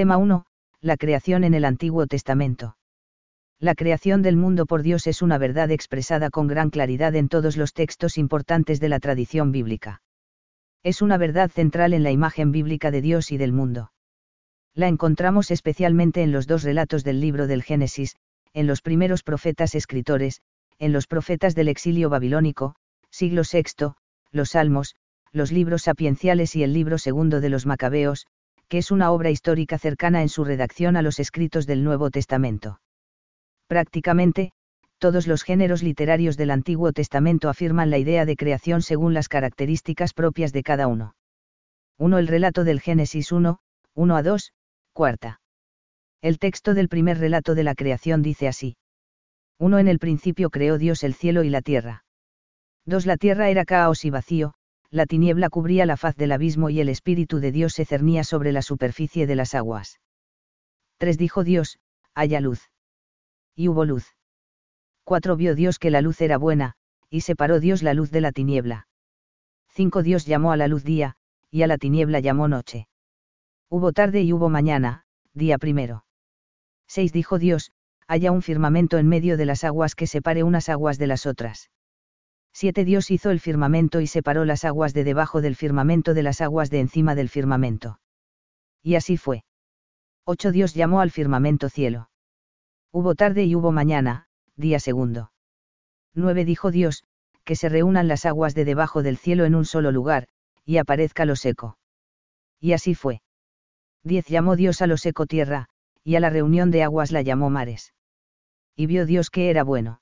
Tema 1. La creación en el Antiguo Testamento. La creación del mundo por Dios es una verdad expresada con gran claridad en todos los textos importantes de la tradición bíblica. Es una verdad central en la imagen bíblica de Dios y del mundo. La encontramos especialmente en los dos relatos del libro del Génesis, en los primeros profetas escritores, en los profetas del exilio babilónico, siglo VI, los Salmos, los libros sapienciales y el libro segundo de los Macabeos, que es una obra histórica cercana en su redacción a los escritos del Nuevo Testamento. Prácticamente, todos los géneros literarios del Antiguo Testamento afirman la idea de creación según las características propias de cada uno. 1. El relato del Génesis 1, 1 a 2, cuarta. El texto del primer relato de la creación dice así. 1. En el principio creó Dios el cielo y la tierra. 2. La tierra era caos y vacío, la tiniebla cubría la faz del abismo y el Espíritu de Dios se cernía sobre la superficie de las aguas. 3. Dijo Dios, haya luz y hubo luz. 4. Vio Dios que la luz era buena, y separó Dios la luz de la tiniebla. 5. Dios llamó a la luz día, y a la tiniebla llamó noche. Hubo tarde y hubo mañana, día primero. 6. Dijo Dios, haya un firmamento en medio de las aguas que separe unas aguas de las otras. 7. Dios hizo el firmamento y separó las aguas de debajo del firmamento de las aguas de encima del firmamento. Y así fue. 8. Dios llamó al firmamento cielo. Hubo tarde y hubo mañana, día segundo. 9 dijo Dios, que se reúnan las aguas de debajo del cielo en un solo lugar, y aparezca lo seco. Y así fue. 10 llamó Dios a lo seco tierra, y a la reunión de aguas la llamó mares. Y vio Dios que era bueno.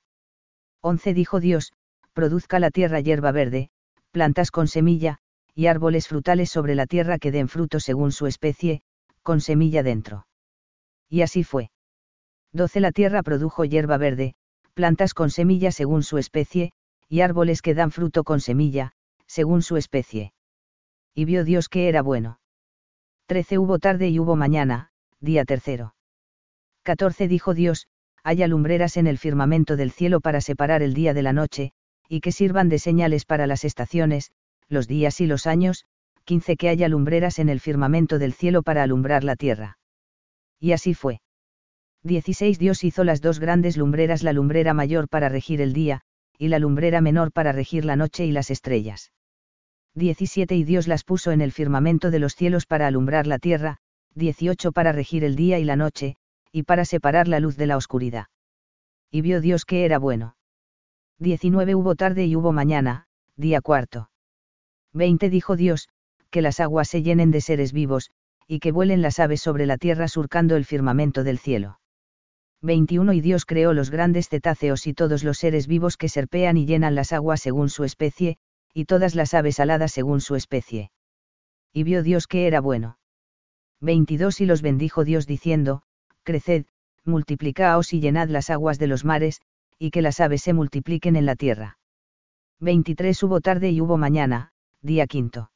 11 dijo Dios, produzca la tierra hierba verde, plantas con semilla, y árboles frutales sobre la tierra que den fruto según su especie, con semilla dentro. Y así fue. 12 La tierra produjo hierba verde, plantas con semilla según su especie, y árboles que dan fruto con semilla, según su especie. Y vio Dios que era bueno. 13 Hubo tarde y hubo mañana, día tercero. 14 Dijo Dios, haya lumbreras en el firmamento del cielo para separar el día de la noche, y que sirvan de señales para las estaciones, los días y los años, 15 Que haya lumbreras en el firmamento del cielo para alumbrar la tierra. Y así fue. 16 Dios hizo las dos grandes lumbreras, la lumbrera mayor para regir el día, y la lumbrera menor para regir la noche y las estrellas. 17 Y Dios las puso en el firmamento de los cielos para alumbrar la tierra, 18 para regir el día y la noche, y para separar la luz de la oscuridad. Y vio Dios que era bueno. 19 Hubo tarde y hubo mañana, día cuarto. 20 Dijo Dios, que las aguas se llenen de seres vivos, y que vuelen las aves sobre la tierra surcando el firmamento del cielo. 21 Y Dios creó los grandes cetáceos y todos los seres vivos que serpean y llenan las aguas según su especie, y todas las aves aladas según su especie. Y vio Dios que era bueno. 22 Y los bendijo Dios diciendo, Creced, multiplicaos y llenad las aguas de los mares, y que las aves se multipliquen en la tierra. 23 Hubo tarde y hubo mañana, día quinto.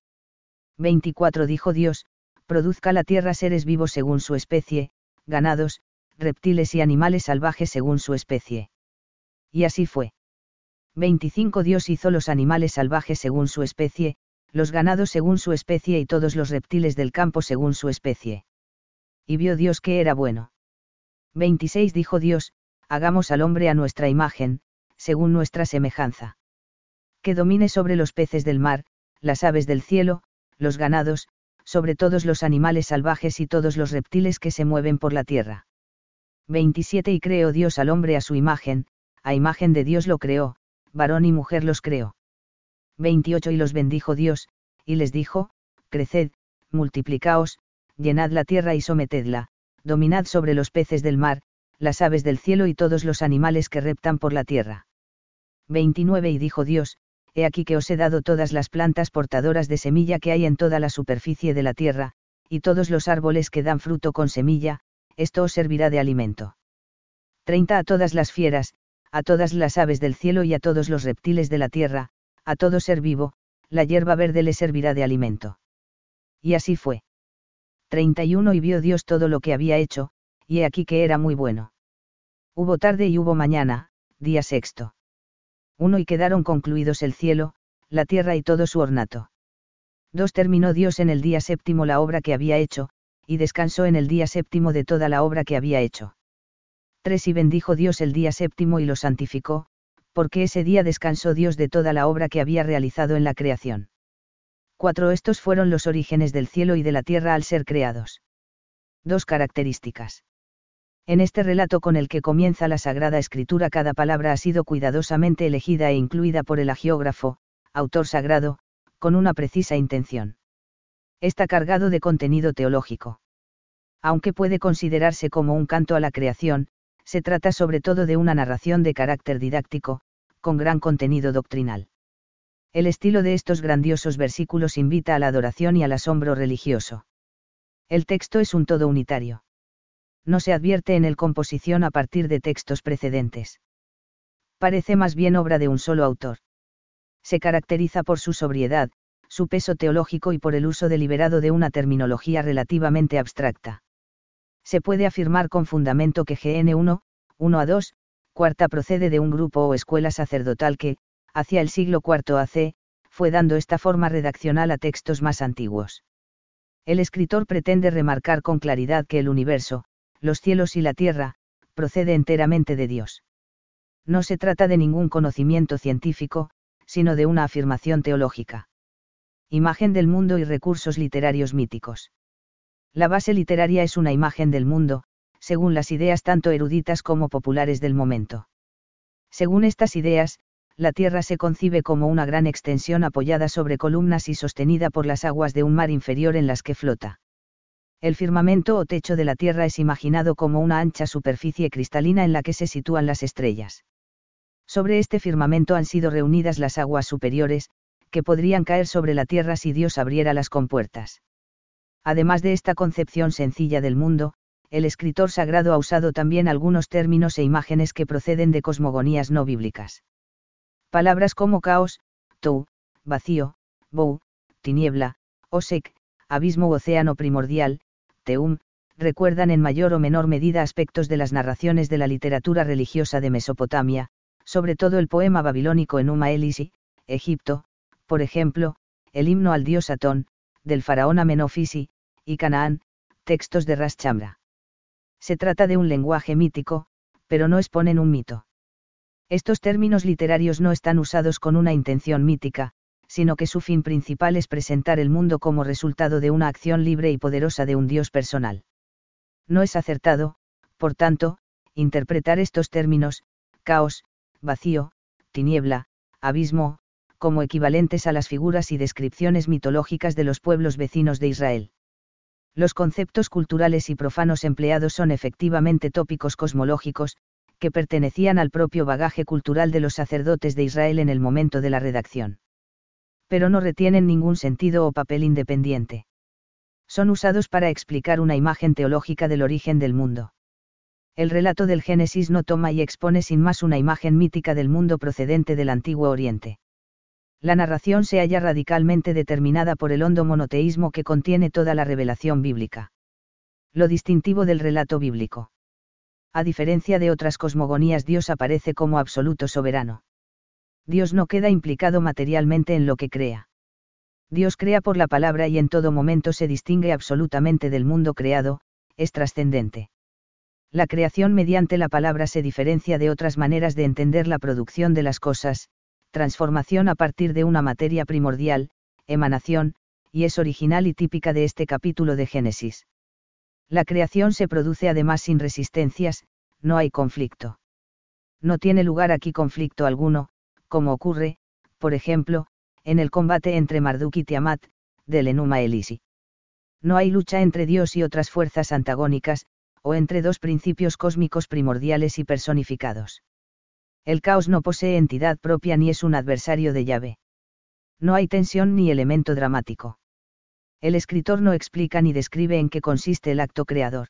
24 Dijo Dios, produzca la tierra seres vivos según su especie, ganados, reptiles y animales salvajes según su especie. Y así fue. 25 Dios hizo los animales salvajes según su especie, los ganados según su especie y todos los reptiles del campo según su especie. Y vio Dios que era bueno. 26 Dijo Dios, hagamos al hombre a nuestra imagen, según nuestra semejanza. Que domine sobre los peces del mar, las aves del cielo, los ganados, sobre todos los animales salvajes y todos los reptiles que se mueven por la tierra. 27 Y creó Dios al hombre a su imagen, a imagen de Dios lo creó, varón y mujer los creó. 28 Y los bendijo Dios, y les dijo, Creced, multiplicaos, llenad la tierra y sometedla, dominad sobre los peces del mar, las aves del cielo y todos los animales que reptan por la tierra. 29 Y dijo Dios, He aquí que os he dado todas las plantas portadoras de semilla que hay en toda la superficie de la tierra, y todos los árboles que dan fruto con semilla, esto os servirá de alimento. 30 A todas las fieras, a todas las aves del cielo y a todos los reptiles de la tierra, a todo ser vivo, la hierba verde le servirá de alimento. Y así fue. 31 Y vio Dios todo lo que había hecho, y he aquí que era muy bueno. Hubo tarde y hubo mañana, día sexto. 1 Y quedaron concluidos el cielo, la tierra y todo su ornato. 2 Terminó Dios en el día séptimo la obra que había hecho, y descansó en el día séptimo de toda la obra que había hecho. 3. Y bendijo Dios el día séptimo y lo santificó, porque ese día descansó Dios de toda la obra que había realizado en la creación. 4. Estos fueron los orígenes del cielo y de la tierra al ser creados. Dos características. En este relato con el que comienza la Sagrada Escritura cada palabra ha sido cuidadosamente elegida e incluida por el agiógrafo, autor sagrado, con una precisa intención. Está cargado de contenido teológico. Aunque puede considerarse como un canto a la creación, se trata sobre todo de una narración de carácter didáctico, con gran contenido doctrinal. El estilo de estos grandiosos versículos invita a la adoración y al asombro religioso. El texto es un todo unitario. No se advierte en el composición a partir de textos precedentes. Parece más bien obra de un solo autor. Se caracteriza por su sobriedad, su peso teológico y por el uso deliberado de una terminología relativamente abstracta. Se puede afirmar con fundamento que GN1, 1 a 2, cuarta procede de un grupo o escuela sacerdotal que, hacia el siglo IV AC, fue dando esta forma redaccional a textos más antiguos. El escritor pretende remarcar con claridad que el universo, los cielos y la tierra, procede enteramente de Dios. No se trata de ningún conocimiento científico, sino de una afirmación teológica. Imagen del mundo y recursos literarios míticos. La base literaria es una imagen del mundo, según las ideas tanto eruditas como populares del momento. Según estas ideas, la Tierra se concibe como una gran extensión apoyada sobre columnas y sostenida por las aguas de un mar inferior en las que flota. El firmamento o techo de la Tierra es imaginado como una ancha superficie cristalina en la que se sitúan las estrellas. Sobre este firmamento han sido reunidas las aguas superiores, que podrían caer sobre la Tierra si Dios abriera las compuertas. Además de esta concepción sencilla del mundo, el escritor sagrado ha usado también algunos términos e imágenes que proceden de cosmogonías no bíblicas. Palabras como caos, tou, vacío, bou, tiniebla, osek, abismo u océano primordial, teum, recuerdan en mayor o menor medida aspectos de las narraciones de la literatura religiosa de Mesopotamia, sobre todo el poema babilónico Enuma Elisi, Egipto, por ejemplo, el himno al dios Atón, del faraón Amenofisi, y Canaán, textos de Ras Se trata de un lenguaje mítico, pero no exponen un mito. Estos términos literarios no están usados con una intención mítica, sino que su fin principal es presentar el mundo como resultado de una acción libre y poderosa de un Dios personal. No es acertado, por tanto, interpretar estos términos, caos, vacío, tiniebla, abismo, como equivalentes a las figuras y descripciones mitológicas de los pueblos vecinos de Israel. Los conceptos culturales y profanos empleados son efectivamente tópicos cosmológicos, que pertenecían al propio bagaje cultural de los sacerdotes de Israel en el momento de la redacción. Pero no retienen ningún sentido o papel independiente. Son usados para explicar una imagen teológica del origen del mundo. El relato del Génesis no toma y expone sin más una imagen mítica del mundo procedente del Antiguo Oriente. La narración se halla radicalmente determinada por el hondo monoteísmo que contiene toda la revelación bíblica. Lo distintivo del relato bíblico a diferencia de otras cosmogonías Dios aparece como absoluto soberano. Dios no queda implicado materialmente en lo que crea. Dios crea por la palabra y en todo momento se distingue absolutamente del mundo creado, es trascendente. La creación mediante la palabra se diferencia de otras maneras de entender la producción de las cosas, transformación a partir de una materia primordial, emanación, y es original y típica de este capítulo de Génesis. La creación se produce además sin resistencias, no hay conflicto. No tiene lugar aquí conflicto alguno, como ocurre, por ejemplo, en el combate entre Marduk y Tiamat, del Enuma Elisi. No hay lucha entre Dios y otras fuerzas antagónicas, o entre dos principios cósmicos primordiales y personificados. El caos no posee entidad propia ni es un adversario de llave. No hay tensión ni elemento dramático el escritor no explica ni describe en qué consiste el acto creador.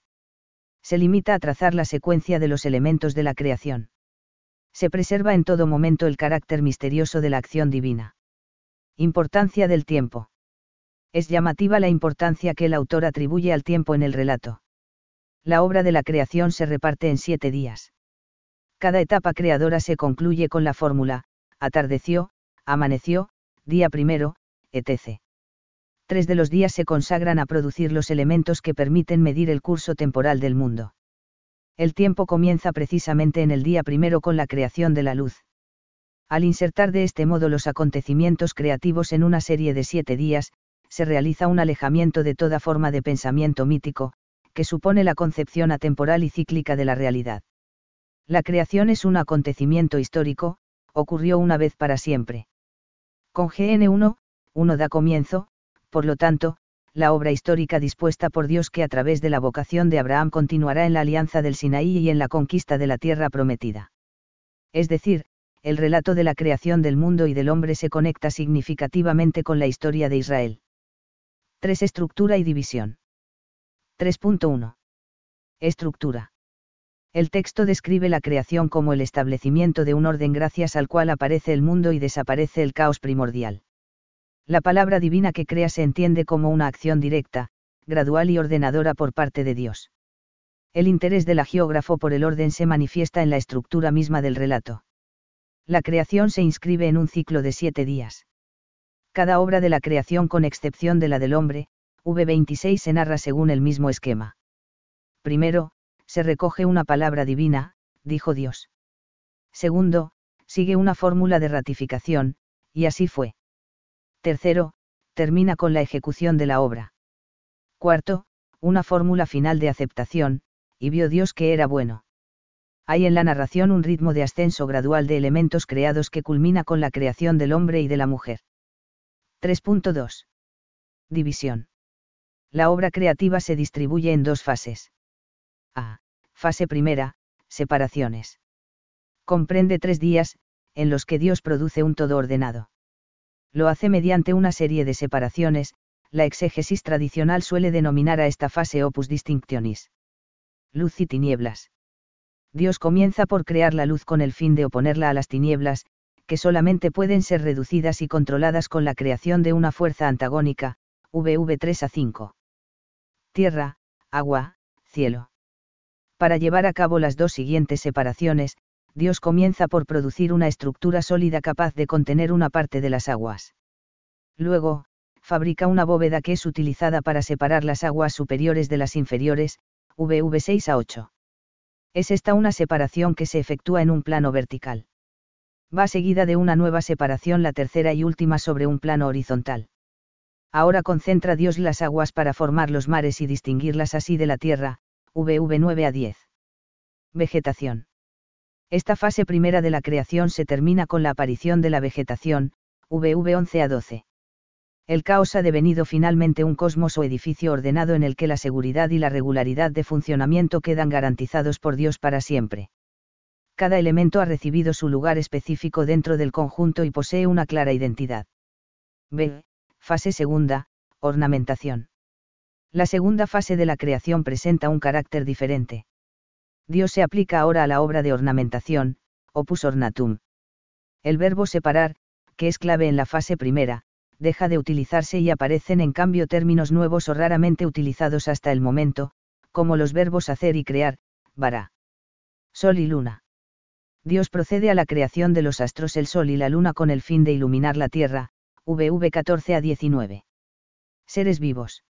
Se limita a trazar la secuencia de los elementos de la creación. Se preserva en todo momento el carácter misterioso de la acción divina. Importancia del tiempo. Es llamativa la importancia que el autor atribuye al tiempo en el relato. La obra de la creación se reparte en siete días. Cada etapa creadora se concluye con la fórmula, atardeció, amaneció, día primero, etc Tres de los días se consagran a producir los elementos que permiten medir el curso temporal del mundo. El tiempo comienza precisamente en el día primero con la creación de la luz. Al insertar de este modo los acontecimientos creativos en una serie de siete días, se realiza un alejamiento de toda forma de pensamiento mítico, que supone la concepción atemporal y cíclica de la realidad. La creación es un acontecimiento histórico, ocurrió una vez para siempre. Con GN1, uno da comienzo, por lo tanto, la obra histórica dispuesta por Dios que a través de la vocación de Abraham continuará en la alianza del Sinaí y en la conquista de la tierra prometida. Es decir, el relato de la creación del mundo y del hombre se conecta significativamente con la historia de Israel. 3. Estructura y división. 3.1. Estructura. El texto describe la creación como el establecimiento de un orden gracias al cual aparece el mundo y desaparece el caos primordial. La palabra divina que crea se entiende como una acción directa, gradual y ordenadora por parte de Dios. El interés del geógrafo por el orden se manifiesta en la estructura misma del relato. La creación se inscribe en un ciclo de siete días. Cada obra de la creación con excepción de la del hombre, V26 se narra según el mismo esquema. Primero, se recoge una palabra divina, dijo Dios. Segundo, sigue una fórmula de ratificación, y así fue. Tercero, termina con la ejecución de la obra. Cuarto, una fórmula final de aceptación, y vio Dios que era bueno. Hay en la narración un ritmo de ascenso gradual de elementos creados que culmina con la creación del hombre y de la mujer. 3.2. División. La obra creativa se distribuye en dos fases. A. Fase primera, separaciones. Comprende tres días, en los que Dios produce un todo ordenado. Lo hace mediante una serie de separaciones, la exégesis tradicional suele denominar a esta fase opus distinctionis. Luz y tinieblas. Dios comienza por crear la luz con el fin de oponerla a las tinieblas, que solamente pueden ser reducidas y controladas con la creación de una fuerza antagónica, VV3 a 5. Tierra, agua, cielo. Para llevar a cabo las dos siguientes separaciones, Dios comienza por producir una estructura sólida capaz de contener una parte de las aguas. Luego, fabrica una bóveda que es utilizada para separar las aguas superiores de las inferiores, VV6 a 8. Es esta una separación que se efectúa en un plano vertical. Va seguida de una nueva separación la tercera y última sobre un plano horizontal. Ahora concentra Dios las aguas para formar los mares y distinguirlas así de la tierra, VV9 a 10. Vegetación. Esta fase primera de la creación se termina con la aparición de la vegetación, VV11 a 12. El caos ha devenido finalmente un cosmos o edificio ordenado en el que la seguridad y la regularidad de funcionamiento quedan garantizados por Dios para siempre. Cada elemento ha recibido su lugar específico dentro del conjunto y posee una clara identidad. B. Fase segunda, ornamentación. La segunda fase de la creación presenta un carácter diferente. Dios se aplica ahora a la obra de ornamentación, opus ornatum. El verbo separar, que es clave en la fase primera, deja de utilizarse y aparecen en cambio términos nuevos o raramente utilizados hasta el momento, como los verbos hacer y crear, vará. Sol y luna. Dios procede a la creación de los astros el sol y la luna con el fin de iluminar la tierra, VV 14 a 19. Seres vivos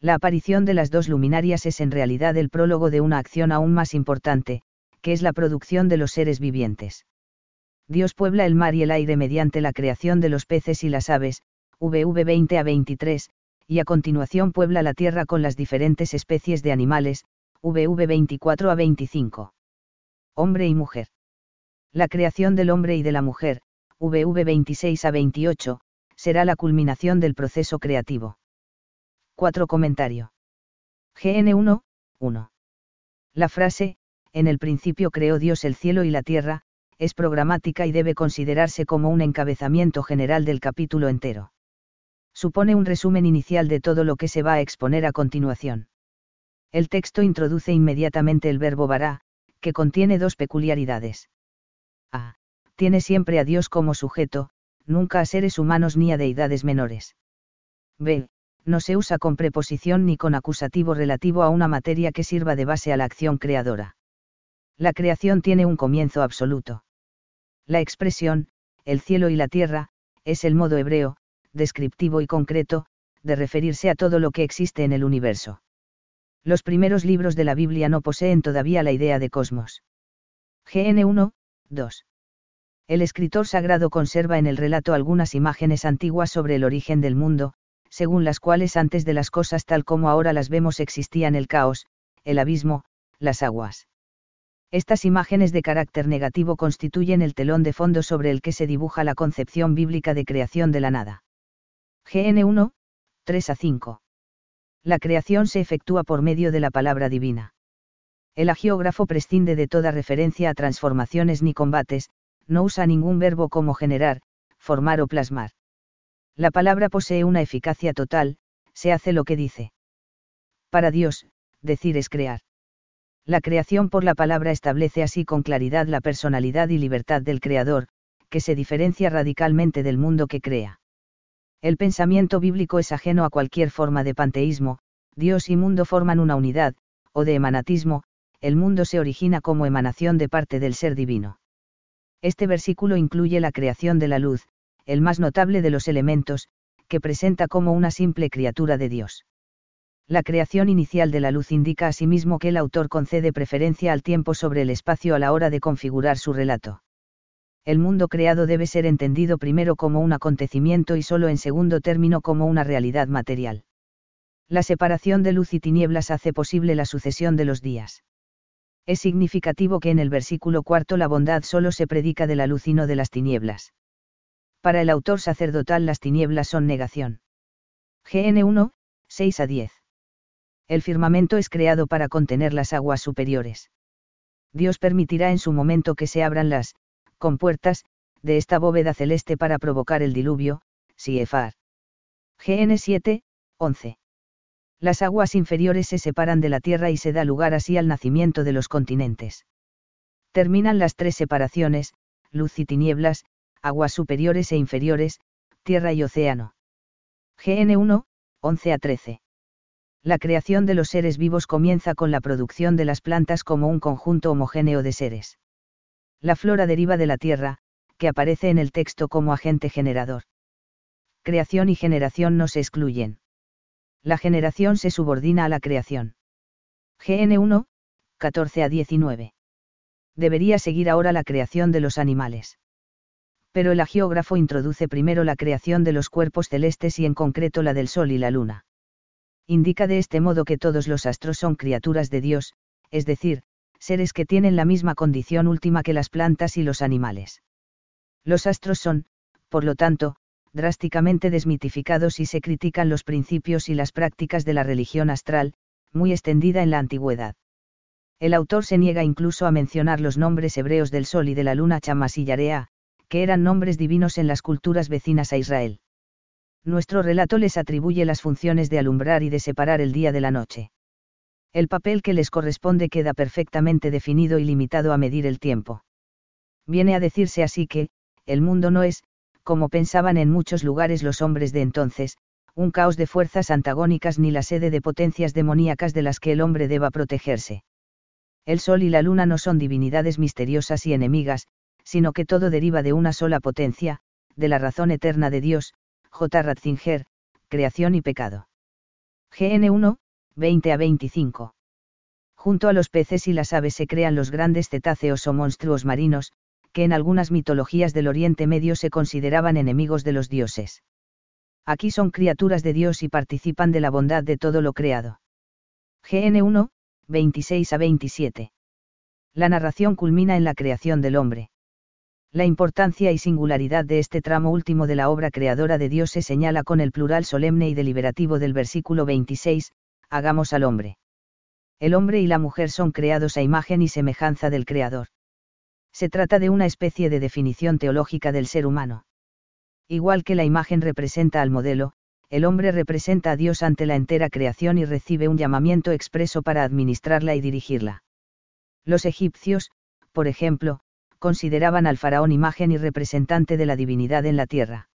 la aparición de las dos luminarias es en realidad el prólogo de una acción aún más importante, que es la producción de los seres vivientes. Dios puebla el mar y el aire mediante la creación de los peces y las aves, VV 20 a 23, y a continuación puebla la tierra con las diferentes especies de animales, VV 24 a 25. Hombre y mujer. La creación del hombre y de la mujer, VV 26 a 28, será la culminación del proceso creativo. 4 comentario. GN1, 1. La frase, en el principio creó Dios el cielo y la tierra, es programática y debe considerarse como un encabezamiento general del capítulo entero. Supone un resumen inicial de todo lo que se va a exponer a continuación. El texto introduce inmediatamente el verbo vará, que contiene dos peculiaridades. A. Tiene siempre a Dios como sujeto, nunca a seres humanos ni a deidades menores. B no se usa con preposición ni con acusativo relativo a una materia que sirva de base a la acción creadora. La creación tiene un comienzo absoluto. La expresión, el cielo y la tierra, es el modo hebreo, descriptivo y concreto, de referirse a todo lo que existe en el universo. Los primeros libros de la Biblia no poseen todavía la idea de cosmos. GN 1, 2. El escritor sagrado conserva en el relato algunas imágenes antiguas sobre el origen del mundo, según las cuales antes de las cosas tal como ahora las vemos existían el caos, el abismo, las aguas. Estas imágenes de carácter negativo constituyen el telón de fondo sobre el que se dibuja la concepción bíblica de creación de la nada. GN 1, 3 a 5. La creación se efectúa por medio de la palabra divina. El agiógrafo prescinde de toda referencia a transformaciones ni combates, no usa ningún verbo como generar, formar o plasmar. La palabra posee una eficacia total, se hace lo que dice. Para Dios, decir es crear. La creación por la palabra establece así con claridad la personalidad y libertad del Creador, que se diferencia radicalmente del mundo que crea. El pensamiento bíblico es ajeno a cualquier forma de panteísmo, Dios y mundo forman una unidad, o de emanatismo, el mundo se origina como emanación de parte del ser divino. Este versículo incluye la creación de la luz, el más notable de los elementos, que presenta como una simple criatura de Dios. La creación inicial de la luz indica asimismo que el autor concede preferencia al tiempo sobre el espacio a la hora de configurar su relato. El mundo creado debe ser entendido primero como un acontecimiento y solo en segundo término como una realidad material. La separación de luz y tinieblas hace posible la sucesión de los días. Es significativo que en el versículo cuarto la bondad solo se predica de la luz y no de las tinieblas. Para el autor sacerdotal las tinieblas son negación. GN 1, 6 a 10 el firmamento es creado para contener las aguas superiores. Dios permitirá en su momento que se abran las compuertas de esta bóveda celeste para provocar el diluvio, Siefar. GN 7, 11. Las aguas inferiores se separan de la tierra y se da lugar así al nacimiento de los continentes. Terminan las tres separaciones, luz y tinieblas, aguas superiores e inferiores, tierra y océano. GN 1, 11 a 13 la creación de los seres vivos comienza con la producción de las plantas como un conjunto homogéneo de seres. La flora deriva de la tierra, que aparece en el texto como agente generador. Creación y generación no se excluyen. La generación se subordina a la creación. GN 1, 14 a 19. Debería seguir ahora la creación de los animales. Pero el agiógrafo introduce primero la creación de los cuerpos celestes y en concreto la del Sol y la Luna indica de este modo que todos los astros son criaturas de Dios, es decir, seres que tienen la misma condición última que las plantas y los animales. Los astros son, por lo tanto, drásticamente desmitificados y se critican los principios y las prácticas de la religión astral, muy extendida en la antigüedad. El autor se niega incluso a mencionar los nombres hebreos del sol y de la luna Chamas y Yarea, que eran nombres divinos en las culturas vecinas a Israel nuestro relato les atribuye las funciones de alumbrar y de separar el día de la noche. El papel que les corresponde queda perfectamente definido y limitado a medir el tiempo. Viene a decirse así que, el mundo no es, como pensaban en muchos lugares los hombres de entonces, un caos de fuerzas antagónicas ni la sede de potencias demoníacas de las que el hombre deba protegerse. El sol y la luna no son divinidades misteriosas y enemigas, sino que todo deriva de una sola potencia, de la razón eterna de Dios, J. Ratzinger, Creación y Pecado. GN 1, 20 a 25. Junto a los peces y las aves se crean los grandes cetáceos o monstruos marinos, que en algunas mitologías del Oriente Medio se consideraban enemigos de los dioses. Aquí son criaturas de Dios y participan de la bondad de todo lo creado. GN 1, 26 a 27. La narración culmina en la creación del hombre. La importancia y singularidad de este tramo último de la obra creadora de Dios se señala con el plural solemne y deliberativo del versículo 26, hagamos al hombre. El hombre y la mujer son creados a imagen y semejanza del Creador. Se trata de una especie de definición teológica del ser humano. Igual que la imagen representa al modelo, el hombre representa a Dios ante la entera creación y recibe un llamamiento expreso para administrarla y dirigirla. Los egipcios, por ejemplo, consideraban al faraón imagen y representante de la divinidad en la tierra.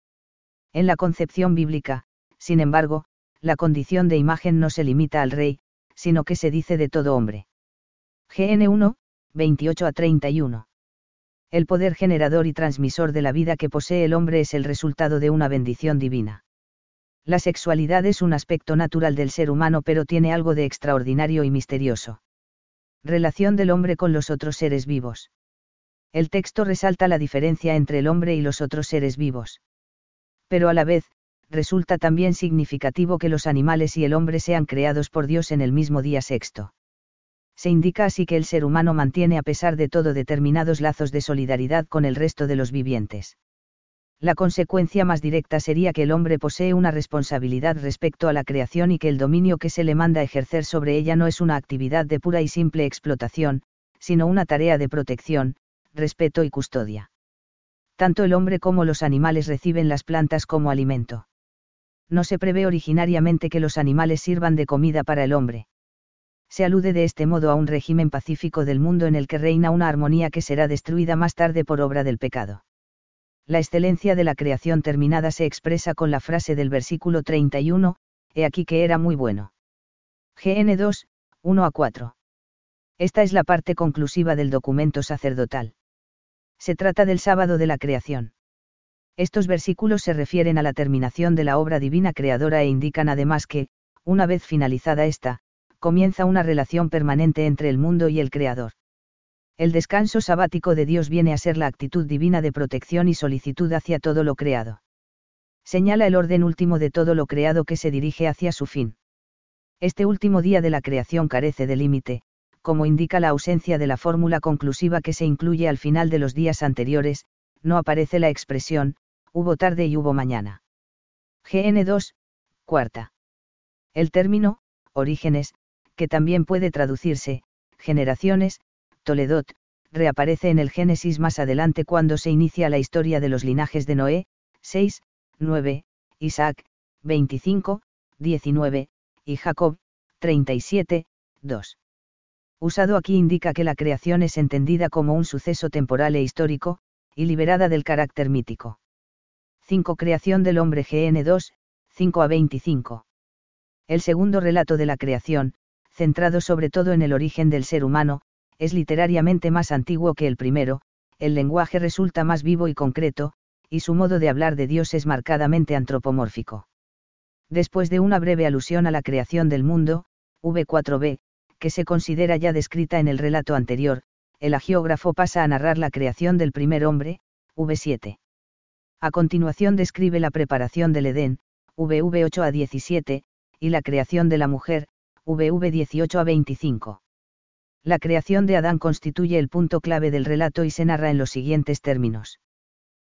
En la concepción bíblica, sin embargo, la condición de imagen no se limita al rey, sino que se dice de todo hombre. GN 1, 28 a 31. El poder generador y transmisor de la vida que posee el hombre es el resultado de una bendición divina. La sexualidad es un aspecto natural del ser humano pero tiene algo de extraordinario y misterioso. Relación del hombre con los otros seres vivos. El texto resalta la diferencia entre el hombre y los otros seres vivos. Pero a la vez, resulta también significativo que los animales y el hombre sean creados por Dios en el mismo día sexto. Se indica así que el ser humano mantiene a pesar de todo determinados lazos de solidaridad con el resto de los vivientes. La consecuencia más directa sería que el hombre posee una responsabilidad respecto a la creación y que el dominio que se le manda ejercer sobre ella no es una actividad de pura y simple explotación, sino una tarea de protección, respeto y custodia. Tanto el hombre como los animales reciben las plantas como alimento. No se prevé originariamente que los animales sirvan de comida para el hombre. Se alude de este modo a un régimen pacífico del mundo en el que reina una armonía que será destruida más tarde por obra del pecado la excelencia de la creación terminada se expresa con la frase del versículo 31, he aquí que era muy bueno. GN 2, 1 a 4. Esta es la parte conclusiva del documento sacerdotal. Se trata del sábado de la creación. Estos versículos se refieren a la terminación de la obra divina creadora e indican además que, una vez finalizada esta, comienza una relación permanente entre el mundo y el Creador. El descanso sabático de Dios viene a ser la actitud divina de protección y solicitud hacia todo lo creado. Señala el orden último de todo lo creado que se dirige hacia su fin. Este último día de la creación carece de límite, como indica la ausencia de la fórmula conclusiva que se incluye al final de los días anteriores, no aparece la expresión, hubo tarde y hubo mañana. GN 2, cuarta. El término, orígenes, que también puede traducirse, generaciones, Toledot, reaparece en el Génesis más adelante cuando se inicia la historia de los linajes de Noé, 6, 9, Isaac, 25, 19, y Jacob, 37, 2. Usado aquí indica que la creación es entendida como un suceso temporal e histórico, y liberada del carácter mítico. 5. Creación del hombre GN 2, 5 a 25. El segundo relato de la creación, centrado sobre todo en el origen del ser humano, es literariamente más antiguo que el primero, el lenguaje resulta más vivo y concreto, y su modo de hablar de Dios es marcadamente antropomórfico. Después de una breve alusión a la creación del mundo, V4b, que se considera ya descrita en el relato anterior, el agiógrafo pasa a narrar la creación del primer hombre, V7. A continuación describe la preparación del Edén, VV8 a 17, y la creación de la mujer, VV18 a 25. La creación de Adán constituye el punto clave del relato y se narra en los siguientes términos.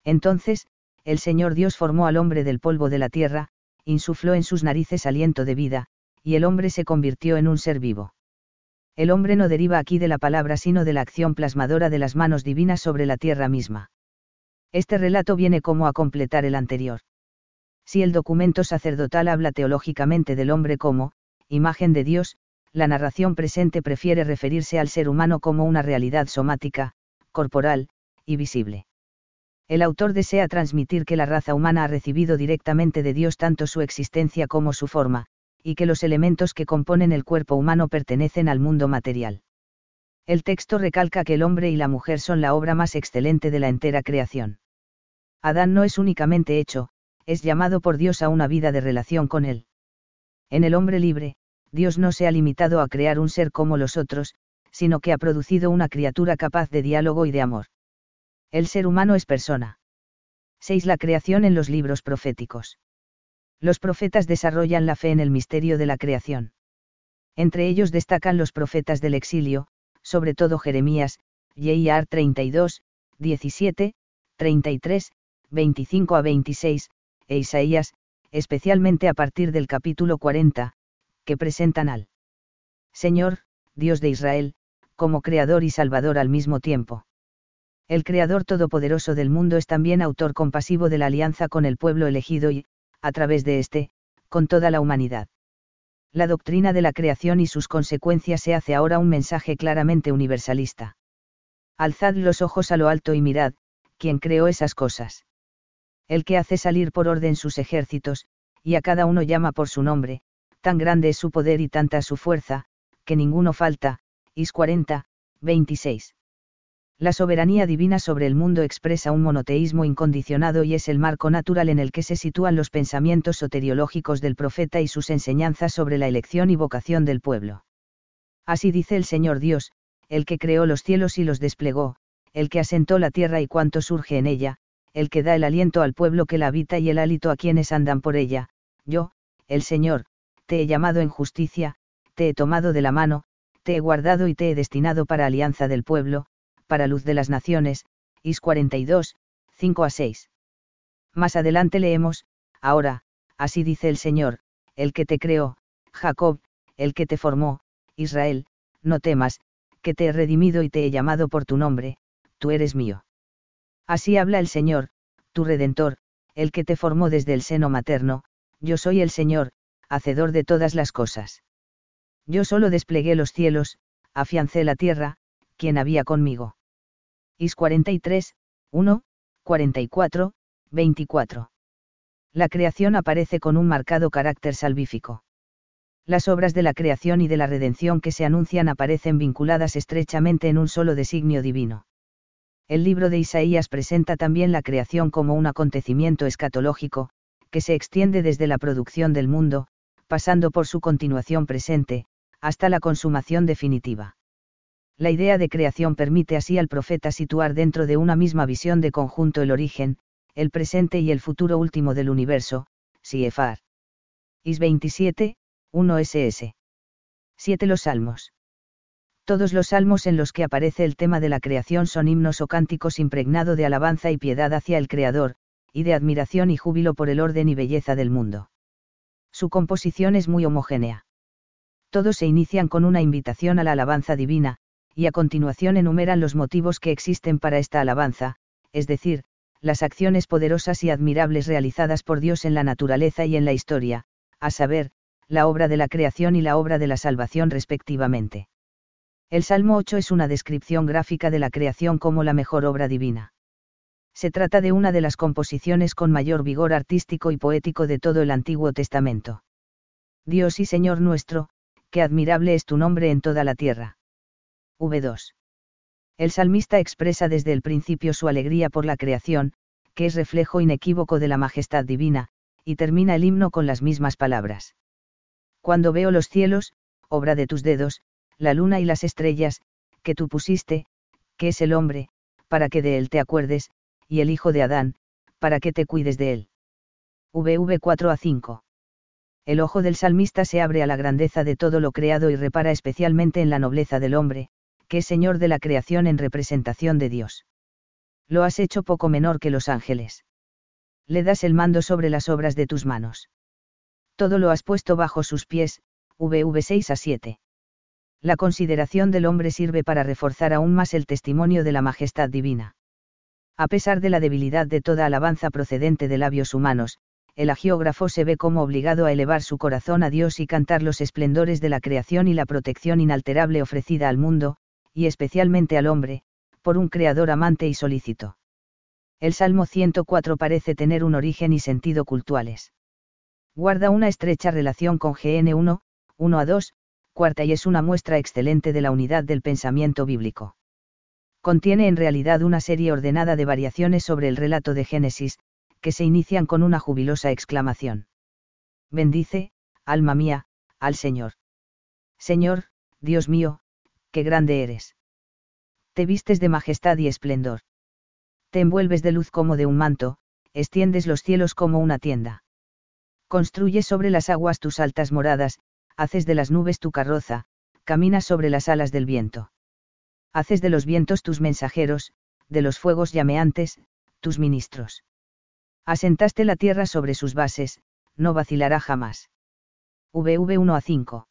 Entonces, el Señor Dios formó al hombre del polvo de la tierra, insufló en sus narices aliento de vida, y el hombre se convirtió en un ser vivo. El hombre no deriva aquí de la palabra sino de la acción plasmadora de las manos divinas sobre la tierra misma. Este relato viene como a completar el anterior. Si el documento sacerdotal habla teológicamente del hombre como, imagen de Dios, la narración presente prefiere referirse al ser humano como una realidad somática, corporal, y visible. El autor desea transmitir que la raza humana ha recibido directamente de Dios tanto su existencia como su forma, y que los elementos que componen el cuerpo humano pertenecen al mundo material. El texto recalca que el hombre y la mujer son la obra más excelente de la entera creación. Adán no es únicamente hecho, es llamado por Dios a una vida de relación con él. En el hombre libre, Dios no se ha limitado a crear un ser como los otros, sino que ha producido una criatura capaz de diálogo y de amor. El ser humano es persona. 6. La creación en los libros proféticos. Los profetas desarrollan la fe en el misterio de la creación. Entre ellos destacan los profetas del exilio, sobre todo Jeremías, J.R. 32, 17, 33, 25 a 26, e Isaías, especialmente a partir del capítulo 40, que presentan al Señor, Dios de Israel, como Creador y Salvador al mismo tiempo. El Creador Todopoderoso del mundo es también autor compasivo de la alianza con el pueblo elegido y, a través de éste, con toda la humanidad. La doctrina de la creación y sus consecuencias se hace ahora un mensaje claramente universalista. Alzad los ojos a lo alto y mirad, ¿quién creó esas cosas? El que hace salir por orden sus ejércitos, y a cada uno llama por su nombre, tan grande es su poder y tanta su fuerza, que ninguno falta, Is 40, 26. La soberanía divina sobre el mundo expresa un monoteísmo incondicionado y es el marco natural en el que se sitúan los pensamientos soteriológicos del profeta y sus enseñanzas sobre la elección y vocación del pueblo. Así dice el Señor Dios, el que creó los cielos y los desplegó, el que asentó la tierra y cuanto surge en ella, el que da el aliento al pueblo que la habita y el hálito a quienes andan por ella, yo, el Señor, te he llamado en justicia, te he tomado de la mano, te he guardado y te he destinado para alianza del pueblo, para luz de las naciones, Is 42, 5 a 6. Más adelante leemos, ahora, así dice el Señor, el que te creó, Jacob, el que te formó, Israel, no temas, que te he redimido y te he llamado por tu nombre, tú eres mío. Así habla el Señor, tu Redentor, el que te formó desde el seno materno, yo soy el Señor, hacedor de todas las cosas. Yo solo desplegué los cielos, afiancé la tierra, quien había conmigo. Is 43, 1, 44, 24. La creación aparece con un marcado carácter salvífico. Las obras de la creación y de la redención que se anuncian aparecen vinculadas estrechamente en un solo designio divino. El libro de Isaías presenta también la creación como un acontecimiento escatológico, que se extiende desde la producción del mundo, pasando por su continuación presente, hasta la consumación definitiva. La idea de creación permite así al profeta situar dentro de una misma visión de conjunto el origen, el presente y el futuro último del universo, Siefar. Is 27, 1 SS. 7. Los Salmos. Todos los salmos en los que aparece el tema de la creación son himnos o cánticos impregnado de alabanza y piedad hacia el Creador, y de admiración y júbilo por el orden y belleza del mundo. Su composición es muy homogénea. Todos se inician con una invitación a la alabanza divina, y a continuación enumeran los motivos que existen para esta alabanza, es decir, las acciones poderosas y admirables realizadas por Dios en la naturaleza y en la historia, a saber, la obra de la creación y la obra de la salvación respectivamente. El Salmo 8 es una descripción gráfica de la creación como la mejor obra divina. Se trata de una de las composiciones con mayor vigor artístico y poético de todo el Antiguo Testamento. Dios y Señor nuestro, qué admirable es tu nombre en toda la tierra. V2. El salmista expresa desde el principio su alegría por la creación, que es reflejo inequívoco de la majestad divina, y termina el himno con las mismas palabras. Cuando veo los cielos, obra de tus dedos, la luna y las estrellas, que tú pusiste, que es el hombre, para que de él te acuerdes, y el hijo de Adán, para que te cuides de él. VV 4 a 5. El ojo del salmista se abre a la grandeza de todo lo creado y repara especialmente en la nobleza del hombre, es Señor de la creación en representación de Dios. Lo has hecho poco menor que los ángeles. Le das el mando sobre las obras de tus manos todo lo has puesto bajo sus pies, VV 6 a 7. La consideración del hombre sirve para reforzar aún más el testimonio de la majestad divina. A pesar de la debilidad de toda alabanza procedente de labios humanos, el agiógrafo se ve como obligado a elevar su corazón a Dios y cantar los esplendores de la creación y la protección inalterable ofrecida al mundo, y especialmente al hombre, por un creador amante y solícito. El Salmo 104 parece tener un origen y sentido cultuales guarda una estrecha relación con GN1, 1 a 2, cuarta y es una muestra excelente de la unidad del pensamiento bíblico. Contiene en realidad una serie ordenada de variaciones sobre el relato de Génesis, que se inician con una jubilosa exclamación. Bendice, alma mía, al Señor. Señor, Dios mío, qué grande eres. Te vistes de majestad y esplendor. Te envuelves de luz como de un manto, extiendes los cielos como una tienda. Construyes sobre las aguas tus altas moradas, haces de las nubes tu carroza, caminas sobre las alas del viento. Haces de los vientos tus mensajeros, de los fuegos llameantes, tus ministros. Asentaste la tierra sobre sus bases, no vacilará jamás. VV 1 a 5.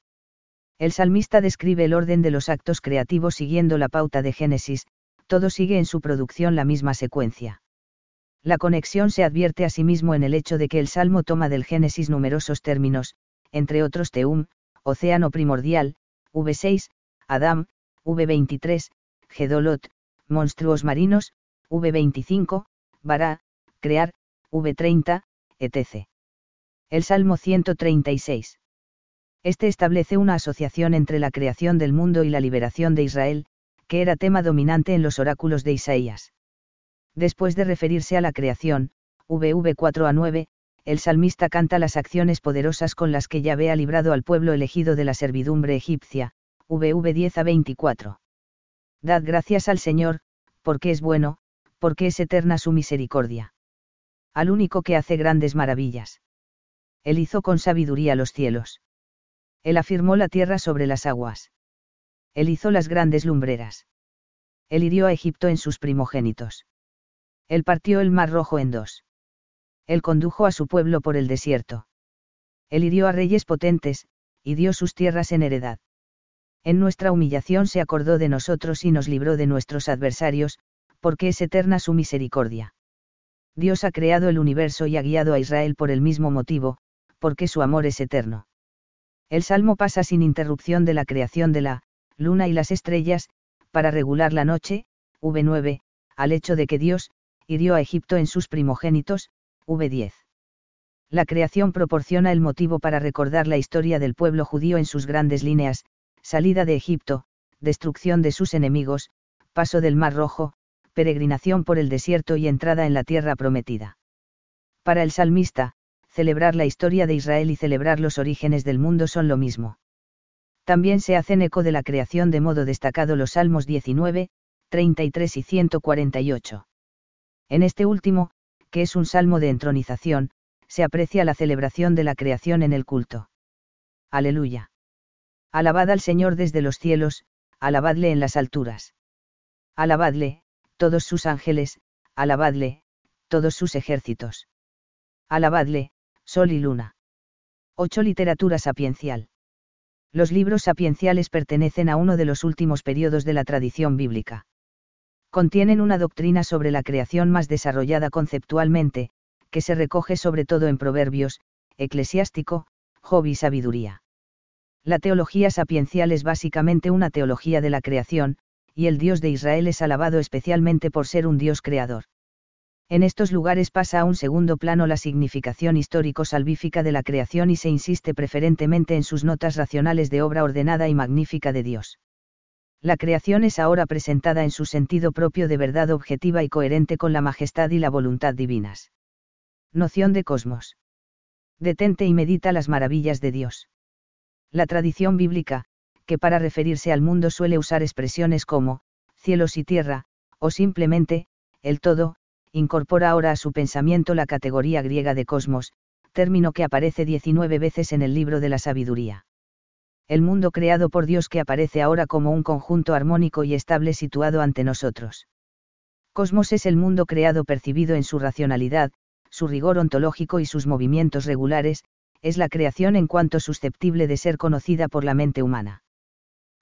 El salmista describe el orden de los actos creativos siguiendo la pauta de Génesis, todo sigue en su producción la misma secuencia. La conexión se advierte asimismo en el hecho de que el Salmo toma del Génesis numerosos términos, entre otros Teum, océano primordial, V6, Adam, V23, Gedolot, monstruos marinos, V25, Bará, crear, V30, etc. El Salmo 136. Este establece una asociación entre la creación del mundo y la liberación de Israel, que era tema dominante en los oráculos de Isaías. Después de referirse a la creación, VV 4 a 9, el salmista canta las acciones poderosas con las que Yahvé ha librado al pueblo elegido de la servidumbre egipcia, VV 10 a 24. Dad gracias al Señor, porque es bueno, porque es eterna su misericordia. Al único que hace grandes maravillas. Él hizo con sabiduría los cielos. Él afirmó la tierra sobre las aguas. Él hizo las grandes lumbreras. Él hirió a Egipto en sus primogénitos. Él partió el mar rojo en dos. Él condujo a su pueblo por el desierto. Él hirió a reyes potentes, y dio sus tierras en heredad. En nuestra humillación se acordó de nosotros y nos libró de nuestros adversarios, porque es eterna su misericordia. Dios ha creado el universo y ha guiado a Israel por el mismo motivo, porque su amor es eterno. El Salmo pasa sin interrupción de la creación de la luna y las estrellas, para regular la noche, V9, al hecho de que Dios, hirió a Egipto en sus primogénitos, V10. La creación proporciona el motivo para recordar la historia del pueblo judío en sus grandes líneas, salida de Egipto, destrucción de sus enemigos, paso del Mar Rojo, peregrinación por el desierto y entrada en la tierra prometida. Para el salmista, celebrar la historia de Israel y celebrar los orígenes del mundo son lo mismo. También se hacen eco de la creación de modo destacado los Salmos 19, 33 y 148. En este último, que es un salmo de entronización, se aprecia la celebración de la creación en el culto. Aleluya. Alabad al Señor desde los cielos, alabadle en las alturas. Alabadle, todos sus ángeles, alabadle, todos sus ejércitos. Alabadle, sol y luna. 8. Literatura sapiencial. Los libros sapienciales pertenecen a uno de los últimos periodos de la tradición bíblica. Contienen una doctrina sobre la creación más desarrollada conceptualmente, que se recoge sobre todo en Proverbios, Eclesiástico, Job y Sabiduría. La teología sapiencial es básicamente una teología de la creación, y el Dios de Israel es alabado especialmente por ser un Dios creador. En estos lugares pasa a un segundo plano la significación histórico-salvífica de la creación y se insiste preferentemente en sus notas racionales de obra ordenada y magnífica de Dios. La creación es ahora presentada en su sentido propio de verdad objetiva y coherente con la majestad y la voluntad divinas. Noción de cosmos. Detente y medita las maravillas de Dios. La tradición bíblica, que para referirse al mundo suele usar expresiones como, cielos y tierra, o simplemente, el todo, incorpora ahora a su pensamiento la categoría griega de cosmos, término que aparece 19 veces en el libro de la sabiduría. El mundo creado por Dios que aparece ahora como un conjunto armónico y estable situado ante nosotros. Cosmos es el mundo creado percibido en su racionalidad, su rigor ontológico y sus movimientos regulares, es la creación en cuanto susceptible de ser conocida por la mente humana.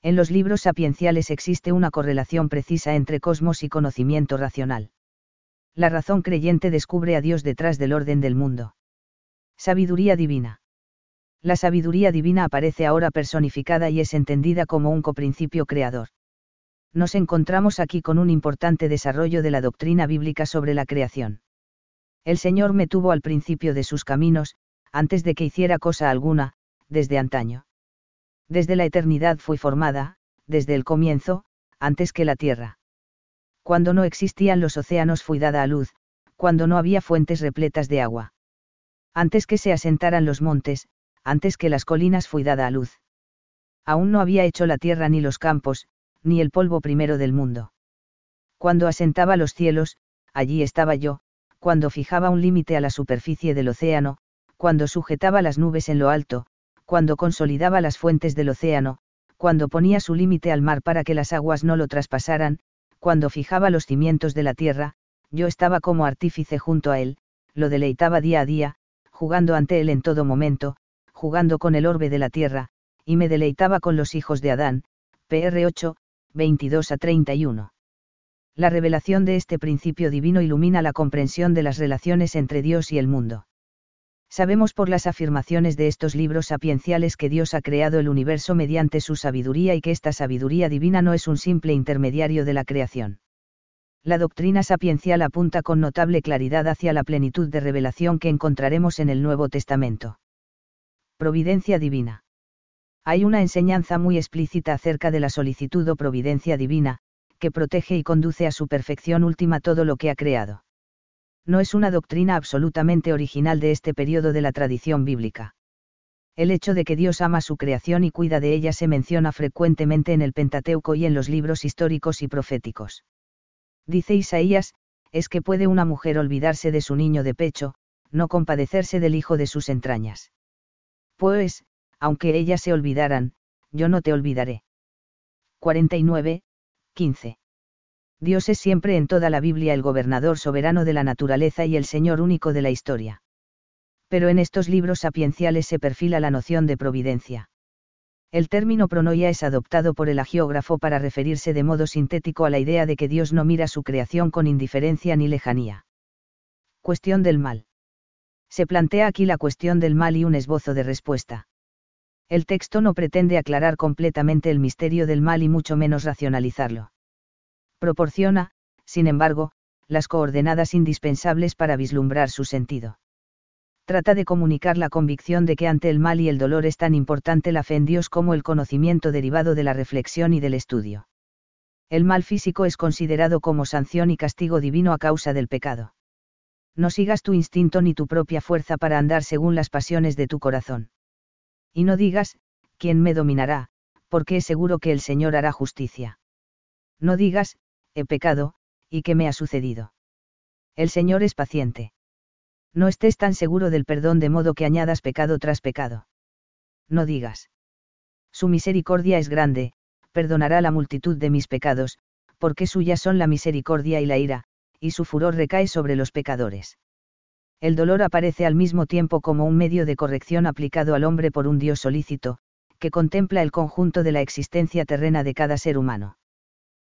En los libros sapienciales existe una correlación precisa entre cosmos y conocimiento racional. La razón creyente descubre a Dios detrás del orden del mundo. Sabiduría divina. La sabiduría divina aparece ahora personificada y es entendida como un coprincipio creador. Nos encontramos aquí con un importante desarrollo de la doctrina bíblica sobre la creación. El Señor me tuvo al principio de sus caminos, antes de que hiciera cosa alguna, desde antaño. Desde la eternidad fui formada, desde el comienzo, antes que la tierra. Cuando no existían los océanos fui dada a luz, cuando no había fuentes repletas de agua. Antes que se asentaran los montes, antes que las colinas fui dada a luz. Aún no había hecho la tierra ni los campos, ni el polvo primero del mundo. Cuando asentaba los cielos, allí estaba yo, cuando fijaba un límite a la superficie del océano, cuando sujetaba las nubes en lo alto, cuando consolidaba las fuentes del océano, cuando ponía su límite al mar para que las aguas no lo traspasaran, cuando fijaba los cimientos de la tierra, yo estaba como artífice junto a él, lo deleitaba día a día, jugando ante él en todo momento, jugando con el orbe de la tierra, y me deleitaba con los hijos de Adán, PR 8, 22 a 31. La revelación de este principio divino ilumina la comprensión de las relaciones entre Dios y el mundo. Sabemos por las afirmaciones de estos libros sapienciales que Dios ha creado el universo mediante su sabiduría y que esta sabiduría divina no es un simple intermediario de la creación. La doctrina sapiencial apunta con notable claridad hacia la plenitud de revelación que encontraremos en el Nuevo Testamento. Providencia divina. Hay una enseñanza muy explícita acerca de la solicitud o providencia divina, que protege y conduce a su perfección última todo lo que ha creado. No es una doctrina absolutamente original de este periodo de la tradición bíblica. El hecho de que Dios ama su creación y cuida de ella se menciona frecuentemente en el Pentateuco y en los libros históricos y proféticos. Dice Isaías, es que puede una mujer olvidarse de su niño de pecho, no compadecerse del hijo de sus entrañas. Pues, aunque ellas se olvidaran, yo no te olvidaré. 49, 15. Dios es siempre en toda la Biblia el gobernador soberano de la naturaleza y el Señor único de la historia. Pero en estos libros sapienciales se perfila la noción de providencia. El término pronoia es adoptado por el agiógrafo para referirse de modo sintético a la idea de que Dios no mira su creación con indiferencia ni lejanía. Cuestión del mal. Se plantea aquí la cuestión del mal y un esbozo de respuesta. El texto no pretende aclarar completamente el misterio del mal y mucho menos racionalizarlo. Proporciona, sin embargo, las coordenadas indispensables para vislumbrar su sentido. Trata de comunicar la convicción de que ante el mal y el dolor es tan importante la fe en Dios como el conocimiento derivado de la reflexión y del estudio. El mal físico es considerado como sanción y castigo divino a causa del pecado. No sigas tu instinto ni tu propia fuerza para andar según las pasiones de tu corazón. Y no digas, ¿quién me dominará? porque es seguro que el Señor hará justicia. No digas, he pecado, ¿y qué me ha sucedido? El Señor es paciente. No estés tan seguro del perdón de modo que añadas pecado tras pecado. No digas. Su misericordia es grande, perdonará la multitud de mis pecados, porque suyas son la misericordia y la ira, y su furor recae sobre los pecadores el dolor aparece al mismo tiempo como un medio de corrección aplicado al hombre por un Dios solícito, que contempla el conjunto de la existencia terrena de cada ser humano.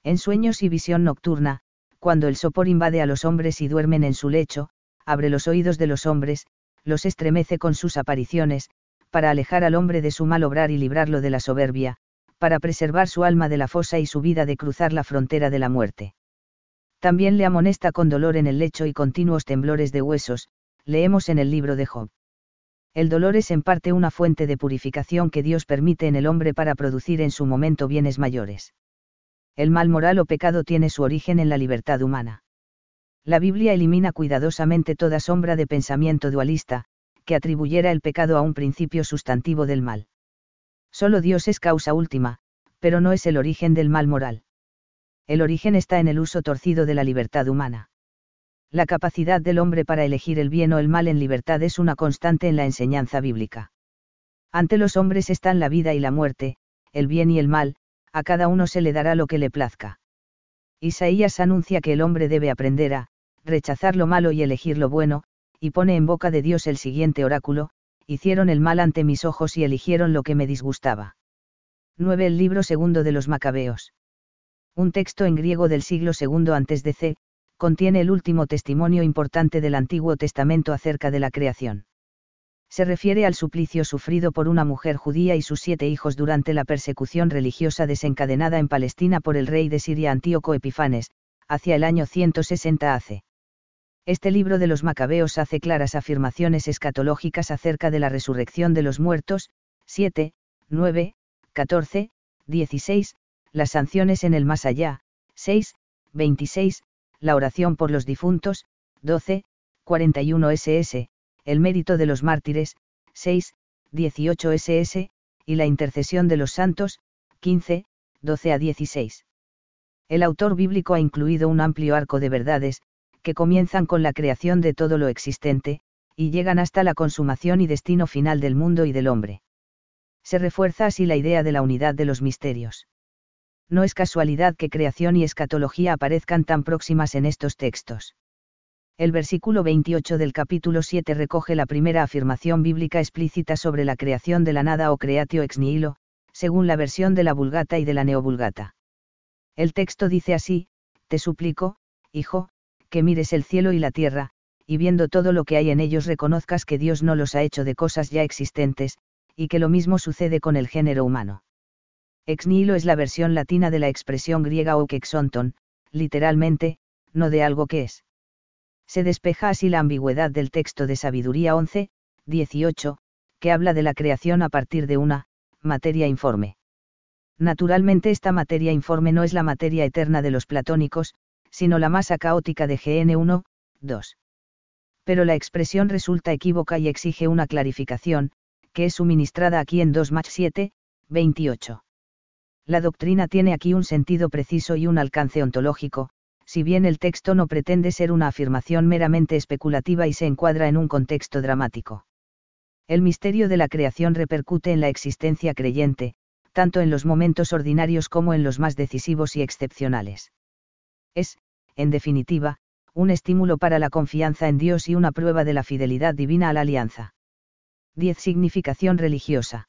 En sueños y visión nocturna, cuando el sopor invade a los hombres y duermen en su lecho, abre los oídos de los hombres, los estremece con sus apariciones, para alejar al hombre de su mal obrar y librarlo de la soberbia, para preservar su alma de la fosa y su vida de cruzar la frontera de la muerte. También le amonesta con dolor en el lecho y continuos temblores de huesos, leemos en el libro de Job. El dolor es en parte una fuente de purificación que Dios permite en el hombre para producir en su momento bienes mayores. El mal moral o pecado tiene su origen en la libertad humana. La Biblia elimina cuidadosamente toda sombra de pensamiento dualista, que atribuyera el pecado a un principio sustantivo del mal. Solo Dios es causa última, pero no es el origen del mal moral el origen está en el uso torcido de la libertad humana. La capacidad del hombre para elegir el bien o el mal en libertad es una constante en la enseñanza bíblica. Ante los hombres están la vida y la muerte, el bien y el mal, a cada uno se le dará lo que le plazca. Isaías anuncia que el hombre debe aprender a rechazar lo malo y elegir lo bueno, y pone en boca de Dios el siguiente oráculo, hicieron el mal ante mis ojos y eligieron lo que me disgustaba. 9. El libro segundo de los Macabeos un texto en griego del siglo II a.C., contiene el último testimonio importante del Antiguo Testamento acerca de la creación. Se refiere al suplicio sufrido por una mujer judía y sus siete hijos durante la persecución religiosa desencadenada en Palestina por el rey de Siria Antíoco Epifanes, hacia el año 160 AC. Este libro de los Macabeos hace claras afirmaciones escatológicas acerca de la resurrección de los muertos, 7, 9, 14, 16, las sanciones en el más allá, 6, 26, la oración por los difuntos, 12, 41 ss, el mérito de los mártires, 6, 18 ss, y la intercesión de los santos, 15, 12 a 16. El autor bíblico ha incluido un amplio arco de verdades, que comienzan con la creación de todo lo existente, y llegan hasta la consumación y destino final del mundo y del hombre. Se refuerza así la idea de la unidad de los misterios no es casualidad que creación y escatología aparezcan tan próximas en estos textos. El versículo 28 del capítulo 7 recoge la primera afirmación bíblica explícita sobre la creación de la nada o creatio ex nihilo, según la versión de la Vulgata y de la Neovulgata. El texto dice así, Te suplico, hijo, que mires el cielo y la tierra, y viendo todo lo que hay en ellos reconozcas que Dios no los ha hecho de cosas ya existentes, y que lo mismo sucede con el género humano. Ex nihilo es la versión latina de la expresión griega o exonton, literalmente, no de algo que es. Se despeja así la ambigüedad del texto de Sabiduría 11, 18, que habla de la creación a partir de una, materia informe. Naturalmente esta materia informe no es la materia eterna de los platónicos, sino la masa caótica de GN1, 2. Pero la expresión resulta equívoca y exige una clarificación, que es suministrada aquí en 2 Match 7, 28. La doctrina tiene aquí un sentido preciso y un alcance ontológico, si bien el texto no pretende ser una afirmación meramente especulativa y se encuadra en un contexto dramático. El misterio de la creación repercute en la existencia creyente, tanto en los momentos ordinarios como en los más decisivos y excepcionales. Es, en definitiva, un estímulo para la confianza en Dios y una prueba de la fidelidad divina a la alianza. 10. Significación religiosa.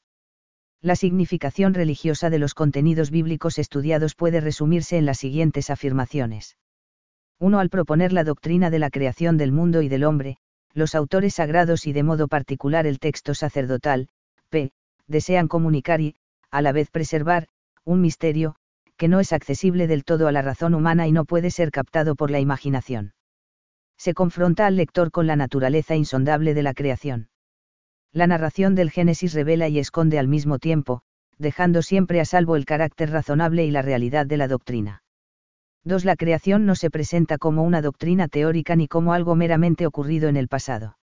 La significación religiosa de los contenidos bíblicos estudiados puede resumirse en las siguientes afirmaciones. 1. Al proponer la doctrina de la creación del mundo y del hombre, los autores sagrados y de modo particular el texto sacerdotal, p. desean comunicar y, a la vez preservar, un misterio, que no es accesible del todo a la razón humana y no puede ser captado por la imaginación. Se confronta al lector con la naturaleza insondable de la creación. La narración del Génesis revela y esconde al mismo tiempo, dejando siempre a salvo el carácter razonable y la realidad de la doctrina. 2. La creación no se presenta como una doctrina teórica ni como algo meramente ocurrido en el pasado.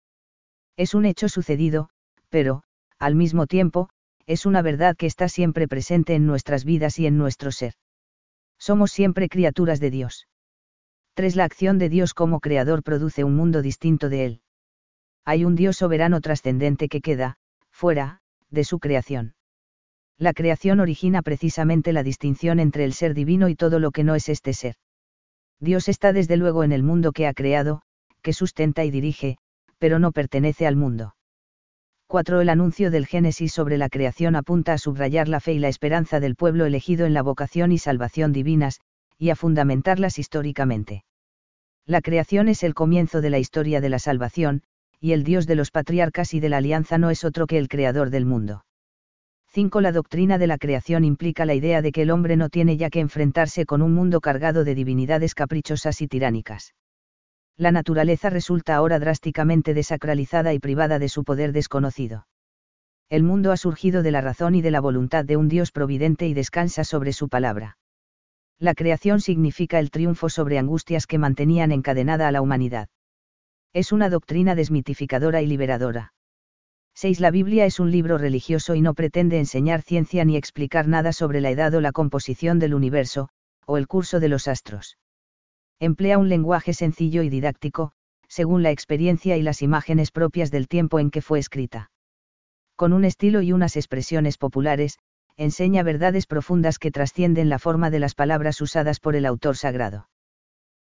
Es un hecho sucedido, pero, al mismo tiempo, es una verdad que está siempre presente en nuestras vidas y en nuestro ser. Somos siempre criaturas de Dios. 3. La acción de Dios como creador produce un mundo distinto de él. Hay un Dios soberano trascendente que queda, fuera, de su creación. La creación origina precisamente la distinción entre el ser divino y todo lo que no es este ser. Dios está desde luego en el mundo que ha creado, que sustenta y dirige, pero no pertenece al mundo. 4. El anuncio del Génesis sobre la creación apunta a subrayar la fe y la esperanza del pueblo elegido en la vocación y salvación divinas, y a fundamentarlas históricamente. La creación es el comienzo de la historia de la salvación, y el Dios de los patriarcas y de la alianza no es otro que el creador del mundo. 5. La doctrina de la creación implica la idea de que el hombre no tiene ya que enfrentarse con un mundo cargado de divinidades caprichosas y tiránicas. La naturaleza resulta ahora drásticamente desacralizada y privada de su poder desconocido. El mundo ha surgido de la razón y de la voluntad de un Dios providente y descansa sobre su palabra. La creación significa el triunfo sobre angustias que mantenían encadenada a la humanidad. Es una doctrina desmitificadora y liberadora. 6. La Biblia es un libro religioso y no pretende enseñar ciencia ni explicar nada sobre la edad o la composición del universo, o el curso de los astros. Emplea un lenguaje sencillo y didáctico, según la experiencia y las imágenes propias del tiempo en que fue escrita. Con un estilo y unas expresiones populares, enseña verdades profundas que trascienden la forma de las palabras usadas por el autor sagrado.